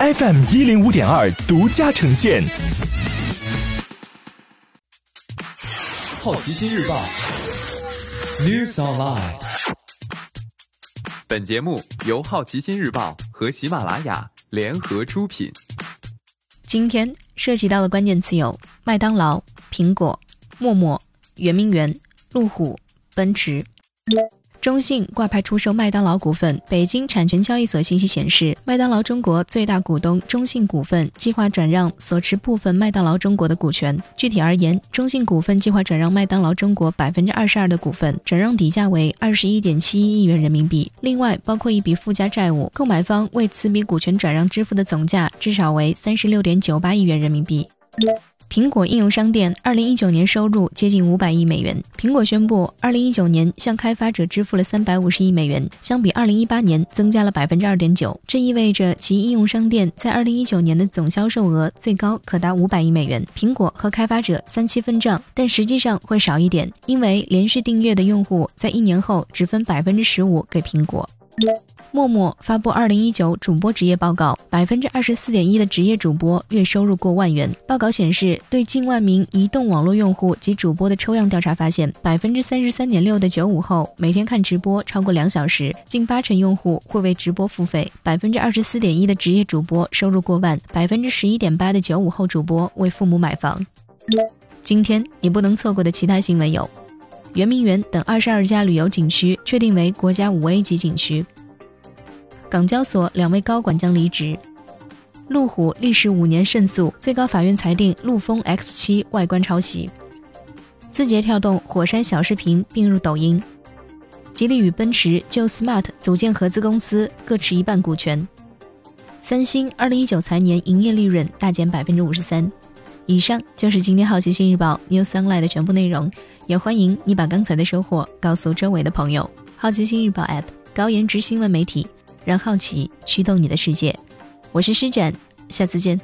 FM 一零五点二独家呈现。好奇心日报，News Online。本节目由好奇心日报和喜马拉雅联合出品。今天涉及到的关键词有麦当劳、苹果、陌陌、圆明园、路虎、奔驰。中信挂牌出售麦当劳股份。北京产权交易所信息显示，麦当劳中国最大股东中信股份计划转让所持部分麦当劳中国的股权。具体而言，中信股份计划转让麦当劳中国百分之二十二的股份，转让底价为二十一点七一亿元人民币。另外，包括一笔附加债务，购买方为此笔股权转让支付的总价至少为三十六点九八亿元人民币。苹果应用商店二零一九年收入接近五百亿美元。苹果宣布，二零一九年向开发者支付了三百五十亿美元，相比二零一八年增加了百分之二点九。这意味着其应用商店在二零一九年的总销售额最高可达五百亿美元。苹果和开发者三七分账，但实际上会少一点，因为连续订阅的用户在一年后只分百分之十五给苹果。陌陌发布二零一九主播职业报告，百分之二十四点一的职业主播月收入过万元。报告显示，对近万名移动网络用户及主播的抽样调查发现，百分之三十三点六的九五后每天看直播超过两小时，近八成用户会为直播付费。百分之二十四点一的职业主播收入过万，百分之十一点八的九五后主播为父母买房。今天你不能错过的其他新闻有：圆明园等二十二家旅游景区确定为国家五 A 级景区。港交所两位高管将离职，路虎历时五年胜诉，最高法院裁定陆风 X7 外观抄袭。字节跳动、火山小视频并入抖音，吉利与奔驰就 Smart 组建合资公司，各持一半股权。三星二零一九财年营业利润大减百分之五十三。以上就是今天好奇心日报 New Sunlight 的全部内容，也欢迎你把刚才的收获告诉周围的朋友。好奇心日报 App 高颜值新闻媒体。让好奇驱动你的世界，我是施展，下次见。